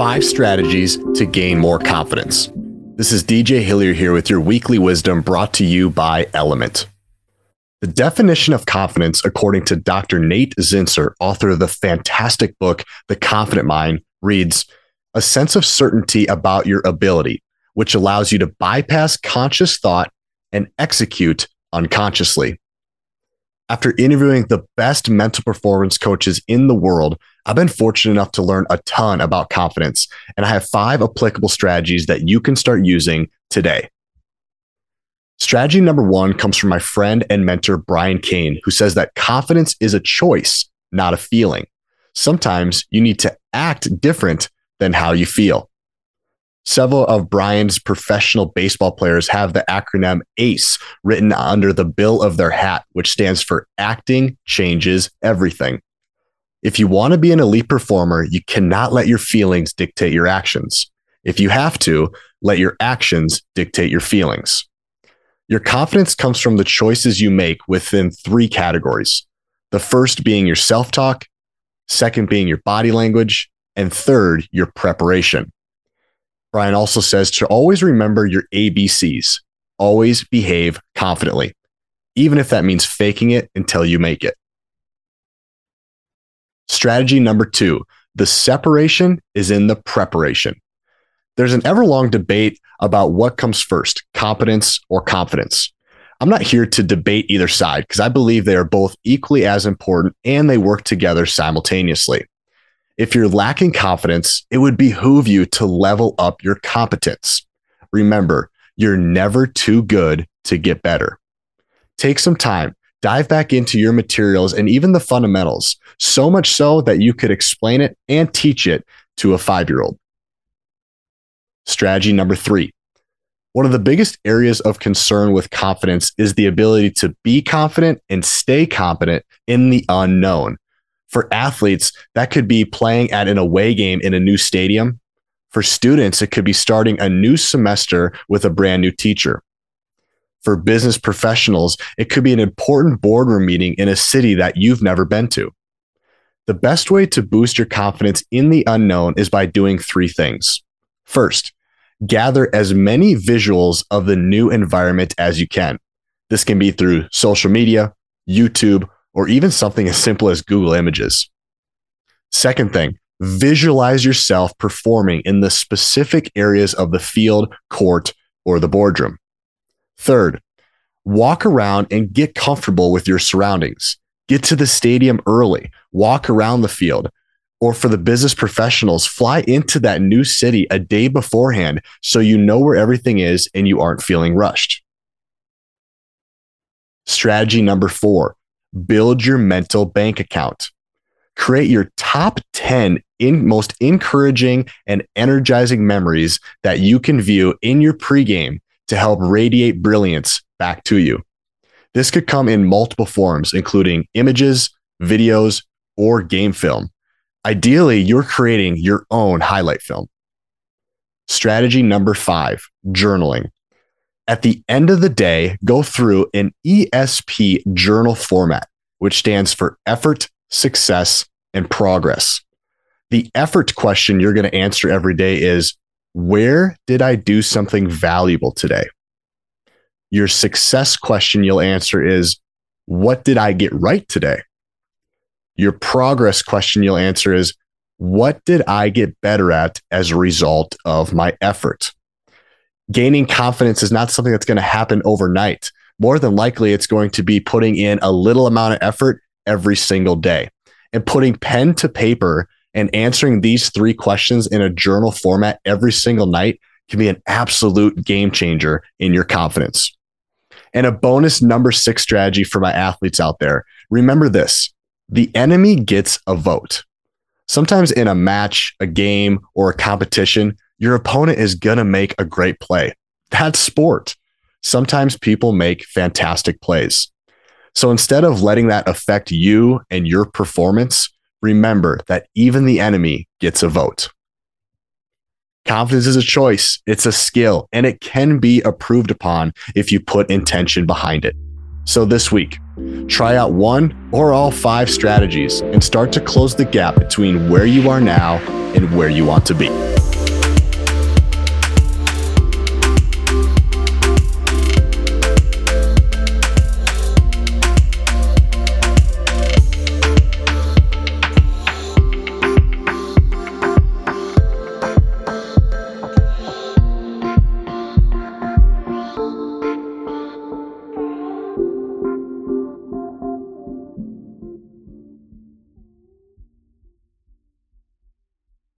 five strategies to gain more confidence. This is DJ Hillier here with your weekly wisdom brought to you by Element. The definition of confidence, according to Dr. Nate Zinsser, author of the fantastic book, The Confident Mind, reads a sense of certainty about your ability, which allows you to bypass conscious thought and execute unconsciously. After interviewing the best mental performance coaches in the world, I've been fortunate enough to learn a ton about confidence, and I have five applicable strategies that you can start using today. Strategy number one comes from my friend and mentor, Brian Cain, who says that confidence is a choice, not a feeling. Sometimes you need to act different than how you feel. Several of Brian's professional baseball players have the acronym ACE written under the bill of their hat, which stands for Acting Changes Everything. If you want to be an elite performer, you cannot let your feelings dictate your actions. If you have to, let your actions dictate your feelings. Your confidence comes from the choices you make within three categories. The first being your self talk, second being your body language, and third, your preparation. Brian also says to always remember your ABCs. Always behave confidently, even if that means faking it until you make it. Strategy number two the separation is in the preparation. There's an ever long debate about what comes first, competence or confidence. I'm not here to debate either side because I believe they are both equally as important and they work together simultaneously. If you're lacking confidence, it would behoove you to level up your competence. Remember, you're never too good to get better. Take some time, dive back into your materials and even the fundamentals, so much so that you could explain it and teach it to a five year old. Strategy number three. One of the biggest areas of concern with confidence is the ability to be confident and stay confident in the unknown. For athletes, that could be playing at an away game in a new stadium. For students, it could be starting a new semester with a brand new teacher. For business professionals, it could be an important boardroom meeting in a city that you've never been to. The best way to boost your confidence in the unknown is by doing three things. First, gather as many visuals of the new environment as you can. This can be through social media, YouTube, or even something as simple as Google Images. Second thing, visualize yourself performing in the specific areas of the field, court, or the boardroom. Third, walk around and get comfortable with your surroundings. Get to the stadium early, walk around the field. Or for the business professionals, fly into that new city a day beforehand so you know where everything is and you aren't feeling rushed. Strategy number four build your mental bank account. Create your top 10 in most encouraging and energizing memories that you can view in your pregame to help radiate brilliance back to you. This could come in multiple forms, including images, videos, or game film. Ideally, you're creating your own highlight film. Strategy number five journaling. At the end of the day, go through an ESP journal format, which stands for effort, success, and progress. The effort question you're going to answer every day is Where did I do something valuable today? Your success question you'll answer is What did I get right today? Your progress question you'll answer is What did I get better at as a result of my effort? gaining confidence is not something that's going to happen overnight. More than likely, it's going to be putting in a little amount of effort every single day and putting pen to paper and answering these three questions in a journal format every single night can be an absolute game changer in your confidence. And a bonus number six strategy for my athletes out there remember this the enemy gets a vote. Sometimes in a match, a game, or a competition, your opponent is going to make a great play. That's sport. Sometimes people make fantastic plays. So instead of letting that affect you and your performance, remember that even the enemy gets a vote. Confidence is a choice, it's a skill, and it can be improved upon if you put intention behind it. So this week, try out one or all five strategies and start to close the gap between where you are now and where you want to be.